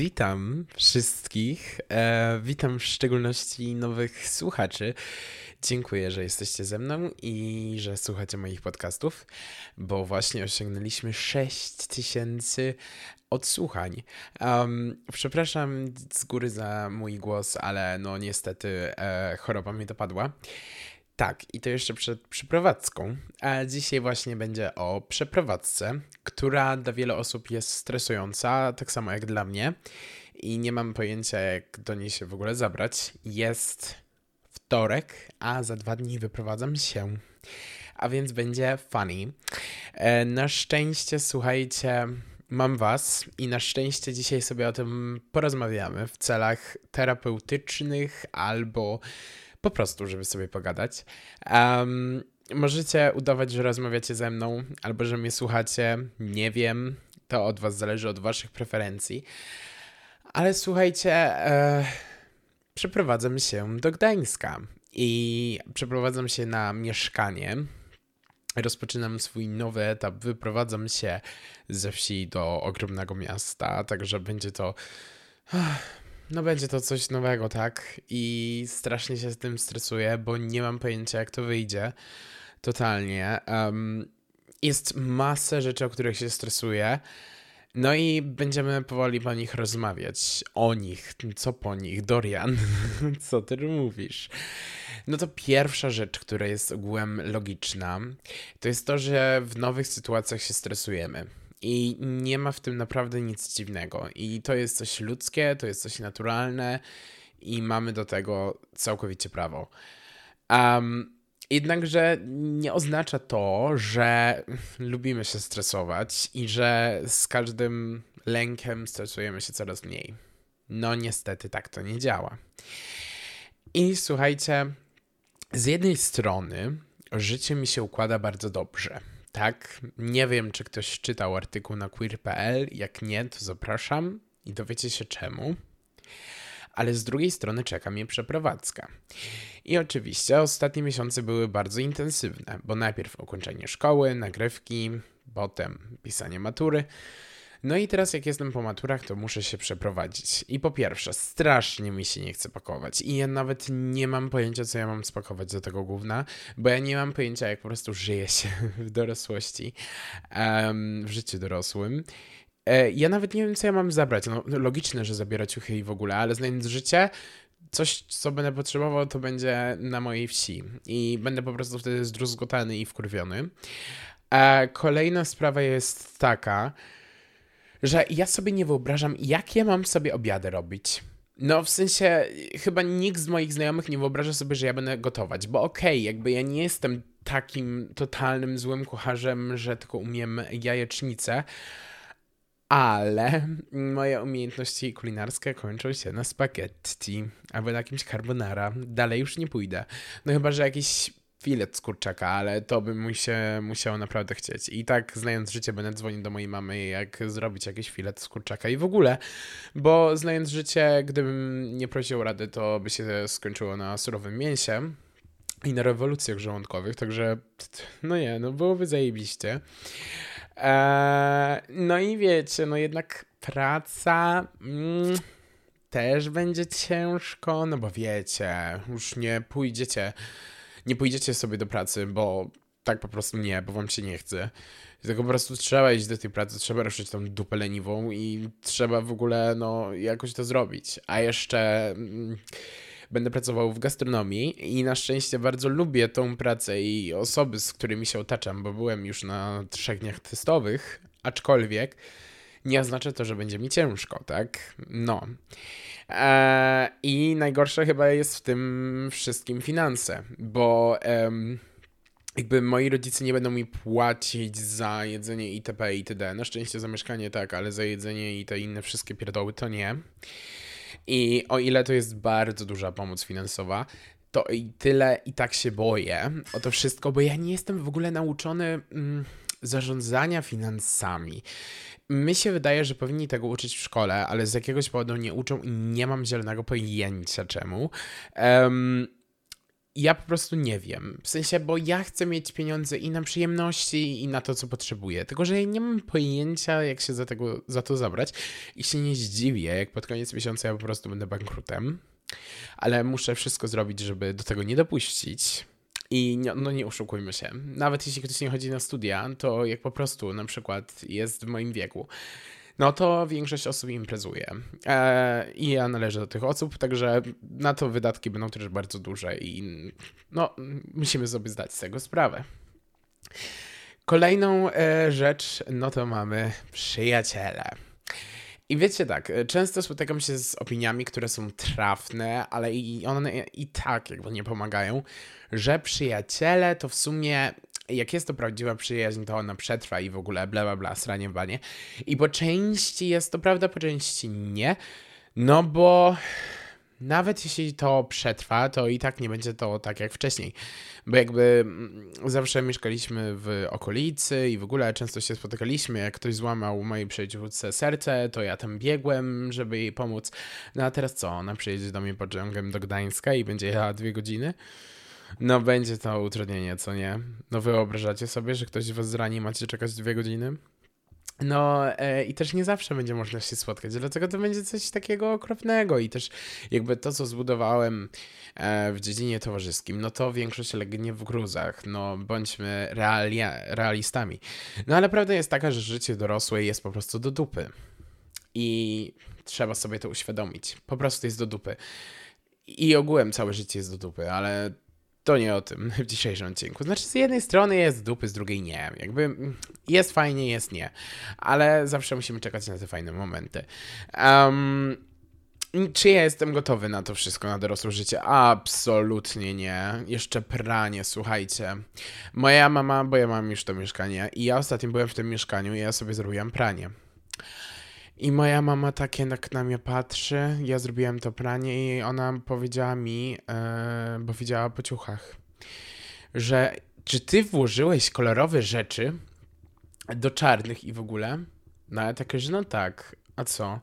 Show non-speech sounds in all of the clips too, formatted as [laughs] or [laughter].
witam wszystkich. E, witam w szczególności nowych słuchaczy. Dziękuję, że jesteście ze mną i że słuchacie moich podcastów, bo właśnie osiągnęliśmy 6000 odsłuchań. Um, przepraszam z góry za mój głos, ale no niestety e, choroba mnie dopadła. Tak, i to jeszcze przed przeprowadzką. A dzisiaj właśnie będzie o przeprowadzce, która dla wielu osób jest stresująca, tak samo jak dla mnie. I nie mam pojęcia, jak do niej się w ogóle zabrać. Jest wtorek, a za dwa dni wyprowadzam się. A więc będzie funny. E, na szczęście, słuchajcie, mam Was i na szczęście dzisiaj sobie o tym porozmawiamy w celach terapeutycznych albo po prostu, żeby sobie pogadać. Um, możecie udawać, że rozmawiacie ze mną, albo że mnie słuchacie. Nie wiem. To od Was zależy, od Waszych preferencji. Ale słuchajcie, e, przeprowadzam się do Gdańska i przeprowadzam się na mieszkanie. Rozpoczynam swój nowy etap, wyprowadzam się ze wsi do ogromnego miasta, także będzie to no będzie to coś nowego, tak? I strasznie się z tym stresuję, bo nie mam pojęcia, jak to wyjdzie. Totalnie. Um, jest masę rzeczy, o których się stresuję. No i będziemy powoli po nich rozmawiać. O nich. Co po nich? Dorian, [laughs] co ty mówisz? No to pierwsza rzecz, która jest ogółem logiczna, to jest to, że w nowych sytuacjach się stresujemy. I nie ma w tym naprawdę nic dziwnego. I to jest coś ludzkie, to jest coś naturalne i mamy do tego całkowicie prawo. Um, jednakże nie oznacza to, że [laughs] lubimy się stresować i że z każdym lękiem stresujemy się coraz mniej. No niestety tak to nie działa. I słuchajcie, z jednej strony życie mi się układa bardzo dobrze tak, nie wiem, czy ktoś czytał artykuł na queer.pl. Jak nie, to zapraszam i dowiecie się czemu. Ale z drugiej strony czeka mnie przeprowadzka. I oczywiście ostatnie miesiące były bardzo intensywne, bo najpierw ukończenie szkoły, nagrywki, potem pisanie matury. No i teraz jak jestem po maturach, to muszę się przeprowadzić. I po pierwsze, strasznie mi się nie chce pakować. I ja nawet nie mam pojęcia, co ja mam spakować do tego gówna, bo ja nie mam pojęcia, jak po prostu żyje się [laughs] w dorosłości, um, w życiu dorosłym. E, ja nawet nie wiem, co ja mam zabrać. No, logiczne, że zabierać ciuchy i w ogóle, ale znając życie, coś, co będę potrzebował, to będzie na mojej wsi. I będę po prostu wtedy zdruzgotany i wkurwiony. A kolejna sprawa jest taka, że ja sobie nie wyobrażam, jakie mam sobie obiady robić. No, w sensie, chyba nikt z moich znajomych nie wyobraża sobie, że ja będę gotować, bo okej, okay, jakby ja nie jestem takim totalnym złym kucharzem, że tylko umiem jajecznicę, ale moje umiejętności kulinarskie kończą się na spaghetti albo na jakimś carbonara. Dalej już nie pójdę. No chyba, że jakiś filet z kurczaka, ale to by mu się musiało naprawdę chcieć. I tak, znając życie, będę dzwonił do mojej mamy, jak zrobić jakiś filet z kurczaka i w ogóle, bo znając życie, gdybym nie prosił rady, to by się skończyło na surowym mięsie i na rewolucjach żołądkowych, także no nie, no byłoby zajebiście. Eee, no i wiecie, no jednak praca... Mm, też będzie ciężko, no bo wiecie, już nie pójdziecie nie pójdziecie sobie do pracy, bo tak po prostu nie, bo wam się nie chce. Tylko po prostu trzeba iść do tej pracy, trzeba ruszyć tą dupę leniwą i trzeba w ogóle no, jakoś to zrobić. A jeszcze mm, będę pracował w gastronomii i na szczęście bardzo lubię tą pracę i osoby, z którymi się otaczam, bo byłem już na trzech dniach testowych, aczkolwiek nie oznacza to, że będzie mi ciężko, tak? No. Eee, I najgorsze chyba jest w tym wszystkim finanse, bo em, jakby moi rodzice nie będą mi płacić za jedzenie itp. itd. Na szczęście za mieszkanie tak, ale za jedzenie i te inne wszystkie pierdoły to nie. I o ile to jest bardzo duża pomoc finansowa, to i tyle i tak się boję o to wszystko, bo ja nie jestem w ogóle nauczony mm, zarządzania finansami. Mi się wydaje, że powinni tego uczyć w szkole, ale z jakiegoś powodu nie uczą i nie mam zielonego pojęcia czemu. Um, ja po prostu nie wiem. W sensie, bo ja chcę mieć pieniądze i na przyjemności, i na to, co potrzebuję. Tylko, że ja nie mam pojęcia, jak się za, tego, za to zabrać. I się nie zdziwię, jak pod koniec miesiąca ja po prostu będę bankrutem. Ale muszę wszystko zrobić, żeby do tego nie dopuścić. I nie, no nie oszukujmy się. Nawet jeśli ktoś nie chodzi na studia, to jak po prostu na przykład jest w moim wieku, no to większość osób imprezuje. E, I ja należę do tych osób, także na to wydatki będą też bardzo duże i no, musimy sobie zdać z tego sprawę. Kolejną e, rzecz, no to mamy przyjaciele. I wiecie tak, często spotykam się z opiniami, które są trafne, ale i one i tak jakby nie pomagają, że przyjaciele to w sumie jak jest to prawdziwa przyjaźń, to ona przetrwa i w ogóle bla bla bla, sranie banie. I po części jest to prawda, po części nie. No bo nawet jeśli to przetrwa, to i tak nie będzie to tak jak wcześniej. Bo jakby mm, zawsze mieszkaliśmy w okolicy i w ogóle często się spotykaliśmy. Jak ktoś złamał mojej przyjaciółce serce, to ja tam biegłem, żeby jej pomóc. No a teraz co? Ona przyjedzie do mnie pociągiem do Gdańska i będzie jechała dwie godziny. No będzie to utrudnienie, co nie? No wyobrażacie sobie, że ktoś was zrani, macie czekać dwie godziny? No e, i też nie zawsze będzie można się spotkać, dlatego to będzie coś takiego okropnego i też jakby to, co zbudowałem e, w dziedzinie towarzyskim, no to większość legnie w gruzach, no bądźmy realia, realistami. No ale prawda jest taka, że życie dorosłe jest po prostu do dupy i trzeba sobie to uświadomić. Po prostu jest do dupy. I ogółem całe życie jest do dupy, ale to nie o tym w dzisiejszym odcinku. Znaczy, z jednej strony jest dupy, z drugiej nie. Jakby jest fajnie, jest nie. Ale zawsze musimy czekać na te fajne momenty. Um, czy ja jestem gotowy na to wszystko, na dorosłe życie? Absolutnie nie. Jeszcze pranie, słuchajcie. Moja mama, bo ja mam już to mieszkanie i ja ostatnio byłem w tym mieszkaniu i ja sobie zrobiłam pranie. I moja mama takie jak na mnie patrzy, ja zrobiłem to pranie i ona powiedziała mi, e, bo widziała po ciuchach, że czy ty włożyłeś kolorowe rzeczy do czarnych i w ogóle? No ja takie, że no tak, a co?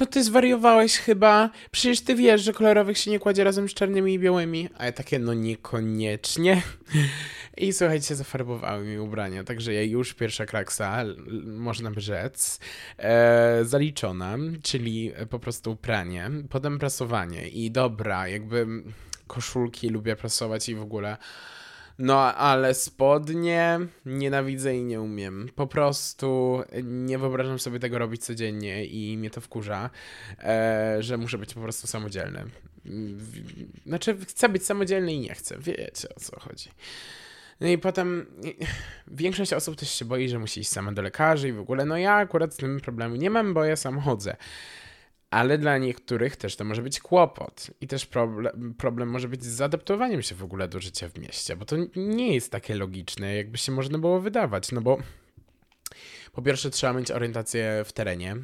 No ty zwariowałeś chyba, przecież ty wiesz, że kolorowych się nie kładzie razem z czarnymi i białymi. A ja takie, no niekoniecznie. I słuchajcie, zafarbowały mi ubrania, także ja już pierwsza kraksa, można by rzec, e, zaliczona, czyli po prostu pranie, potem prasowanie i dobra, jakby koszulki lubię prasować i w ogóle no, ale spodnie nienawidzę i nie umiem. Po prostu nie wyobrażam sobie tego robić codziennie i mnie to wkurza, e, że muszę być po prostu samodzielny. Znaczy, chcę być samodzielny i nie chcę. Wiecie o co chodzi. No i potem większość osób też się boi, że musi iść sama do lekarzy i w ogóle. No ja akurat z tym problemu nie mam, bo ja sam chodzę ale dla niektórych też to może być kłopot. I też problem, problem może być z zaadaptowaniem się w ogóle do życia w mieście, bo to nie jest takie logiczne, jakby się można było wydawać. No bo po pierwsze trzeba mieć orientację w terenie.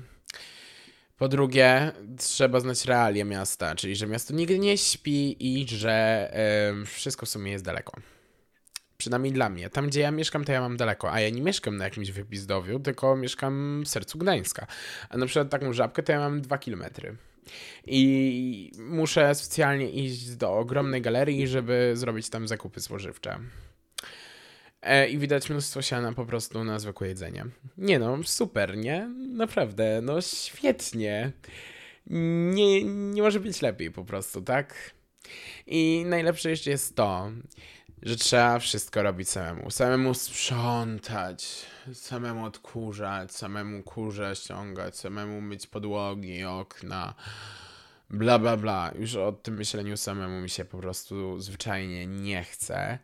Po drugie, trzeba znać realia miasta, czyli że miasto nigdy nie śpi i że yy, wszystko w sumie jest daleko. Przynajmniej dla mnie. Tam, gdzie ja mieszkam, to ja mam daleko. A ja nie mieszkam na jakimś wypizdowiu, tylko mieszkam w sercu Gdańska. A na przykład taką żabkę to ja mam dwa kilometry. I muszę specjalnie iść do ogromnej galerii, żeby zrobić tam zakupy spożywcze. E, I widać mnóstwo siana po prostu na zwykłe jedzenie. Nie no, super, nie? Naprawdę, no świetnie. Nie, nie może być lepiej po prostu, tak? I najlepsze jeszcze jest to, że trzeba wszystko robić samemu. Samemu sprzątać, samemu odkurzać, samemu kurze ściągać, samemu myć podłogi, okna, bla bla bla. Już o tym myśleniu samemu mi się po prostu zwyczajnie nie chce.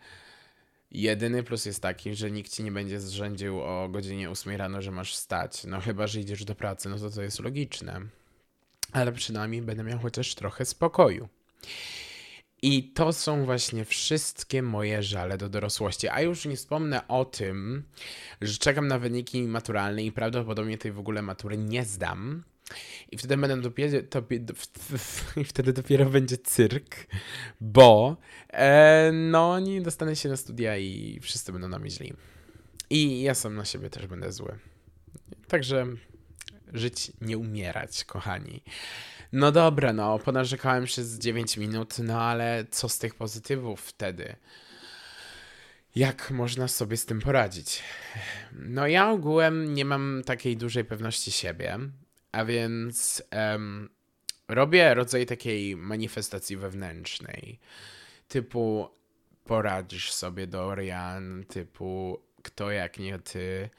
Jedyny plus jest taki, że nikt ci nie będzie zrzędził o godzinie 8 rano, że masz wstać. No chyba, że idziesz do pracy, no to to jest logiczne. Ale przynajmniej będę miał chociaż trochę spokoju. I to są właśnie wszystkie moje żale do dorosłości. A już nie wspomnę o tym, że czekam na wyniki maturalne i prawdopodobnie tej w ogóle matury nie zdam. I wtedy będę dopiero, [laughs] wtedy dopiero będzie cyrk, bo e, no nie dostanę się na studia i wszyscy będą na mnie źli. I ja sam na siebie też będę zły. Także Żyć, nie umierać, kochani. No dobra, no, ponarzekałem przez 9 minut, no ale co z tych pozytywów wtedy? Jak można sobie z tym poradzić? No, ja ogółem nie mam takiej dużej pewności siebie, a więc um, robię rodzaj takiej manifestacji wewnętrznej. Typu poradzisz sobie, Dorian, typu kto jak nie ty.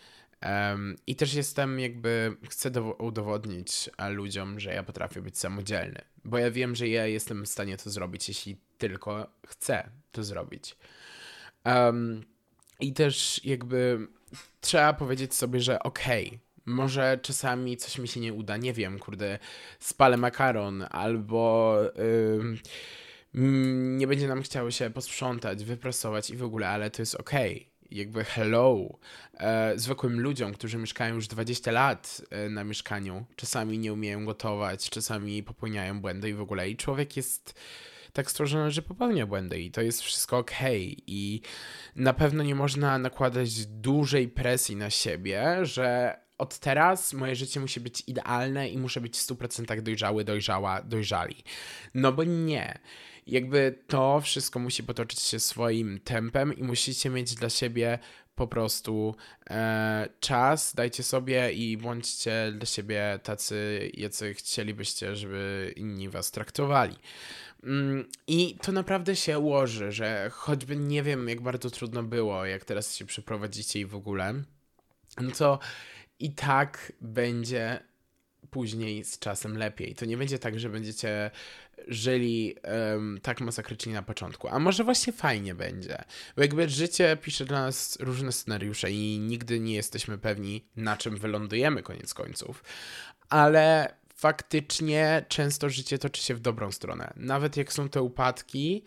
Um, I też jestem jakby, chcę udowodnić ludziom, że ja potrafię być samodzielny, bo ja wiem, że ja jestem w stanie to zrobić, jeśli tylko chcę to zrobić. Um, I też jakby trzeba powiedzieć sobie, że okej, okay, może czasami coś mi się nie uda, nie wiem, kurde, spalę makaron albo nie będzie nam chciało się posprzątać, wyprasować i w ogóle, ale to jest okej. Okay jakby hello e, zwykłym ludziom, którzy mieszkają już 20 lat e, na mieszkaniu. Czasami nie umieją gotować, czasami popełniają błędy i w ogóle. I człowiek jest tak stworzony, że popełnia błędy i to jest wszystko ok. I na pewno nie można nakładać dużej presji na siebie, że od teraz moje życie musi być idealne i muszę być w 100% dojrzały, dojrzała, dojrzali. No bo nie jakby to wszystko musi potoczyć się swoim tempem i musicie mieć dla siebie po prostu e, czas, dajcie sobie i bądźcie dla siebie tacy, jacy chcielibyście, żeby inni was traktowali. Mm, I to naprawdę się ułoży, że choćby nie wiem, jak bardzo trudno było, jak teraz się przeprowadzicie i w ogóle, no to i tak będzie później z czasem lepiej. To nie będzie tak, że będziecie żyli um, tak masakrycznie na początku. A może właśnie fajnie będzie. Bo jakby życie pisze dla nas różne scenariusze i nigdy nie jesteśmy pewni, na czym wylądujemy koniec końców. Ale faktycznie często życie toczy się w dobrą stronę. Nawet jak są te upadki,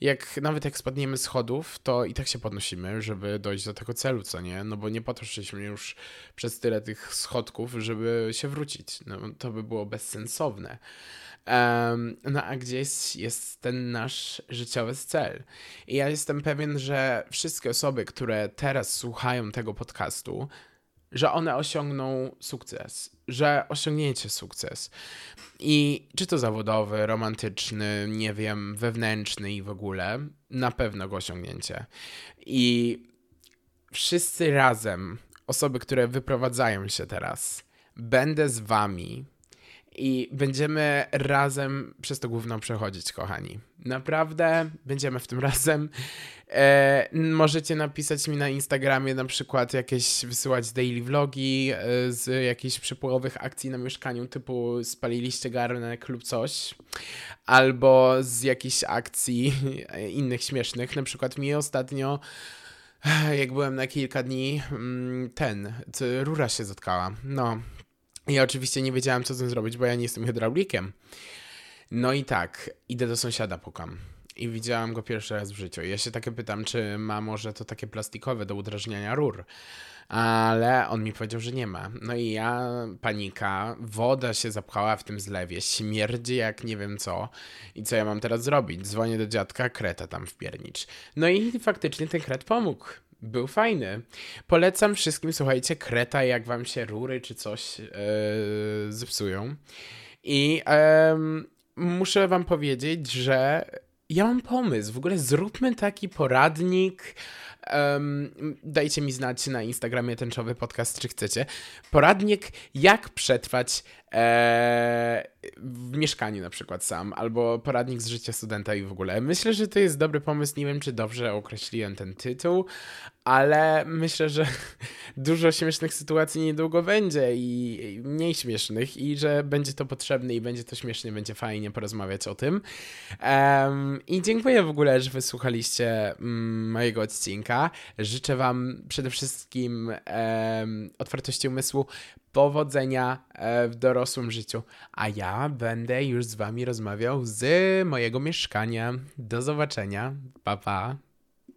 jak, nawet jak spadniemy schodów, to i tak się podnosimy, żeby dojść do tego celu, co nie? No bo nie potoczyliśmy już przez tyle tych schodków, żeby się wrócić. No, to by było bezsensowne. Um, no a gdzieś jest ten nasz życiowy cel. I ja jestem pewien, że wszystkie osoby, które teraz słuchają tego podcastu, że one osiągną sukces, że osiągniecie sukces. I czy to zawodowy, romantyczny, nie wiem, wewnętrzny i w ogóle, na pewno go osiągnięcie. I wszyscy razem, osoby, które wyprowadzają się teraz, będę z wami i będziemy razem przez to główną przechodzić, kochani. Naprawdę będziemy w tym [laughs] razem. E, możecie napisać mi na Instagramie na przykład jakieś, wysyłać daily vlogi e, z jakichś przepływowych akcji na mieszkaniu, typu spaliliście garnek lub coś. Albo z jakichś akcji innych śmiesznych. Na przykład mi ostatnio jak byłem na kilka dni, mm, ten, rura się zatkała. No, ja oczywiście nie wiedziałem, co z tym zrobić, bo ja nie jestem hydraulikiem. No i tak, idę do sąsiada, pukam. I widziałam go pierwszy raz w życiu. Ja się takie pytam, czy ma może to takie plastikowe do udrażniania rur. Ale on mi powiedział, że nie ma. No i ja, panika, woda się zapchała w tym zlewie, śmierdzi jak nie wiem co. I co ja mam teraz zrobić? Dzwonię do dziadka, kreta tam wpiernicz. No i faktycznie ten kret pomógł był fajny. Polecam wszystkim, słuchajcie, Kreta, jak wam się rury czy coś yy, zepsują. I yy, muszę wam powiedzieć, że ja mam pomysł. W ogóle zróbmy taki poradnik. Um, dajcie mi znać na Instagramie Tęczowy Podcast, czy chcecie. Poradnik, jak przetrwać w mieszkaniu na przykład sam, albo poradnik z życia studenta i w ogóle. Myślę, że to jest dobry pomysł. Nie wiem, czy dobrze określiłem ten tytuł, ale myślę, że [laughs] dużo śmiesznych sytuacji niedługo będzie i mniej śmiesznych i że będzie to potrzebne i będzie to śmiesznie, będzie fajnie porozmawiać o tym. I dziękuję w ogóle, że wysłuchaliście um, mojego odcinka. Życzę wam przede wszystkim otwartości umysłu, powodzenia e, w dorosłym życiu, a ja będę już z wami rozmawiał z mojego mieszkania. Do zobaczenia. Pa pa.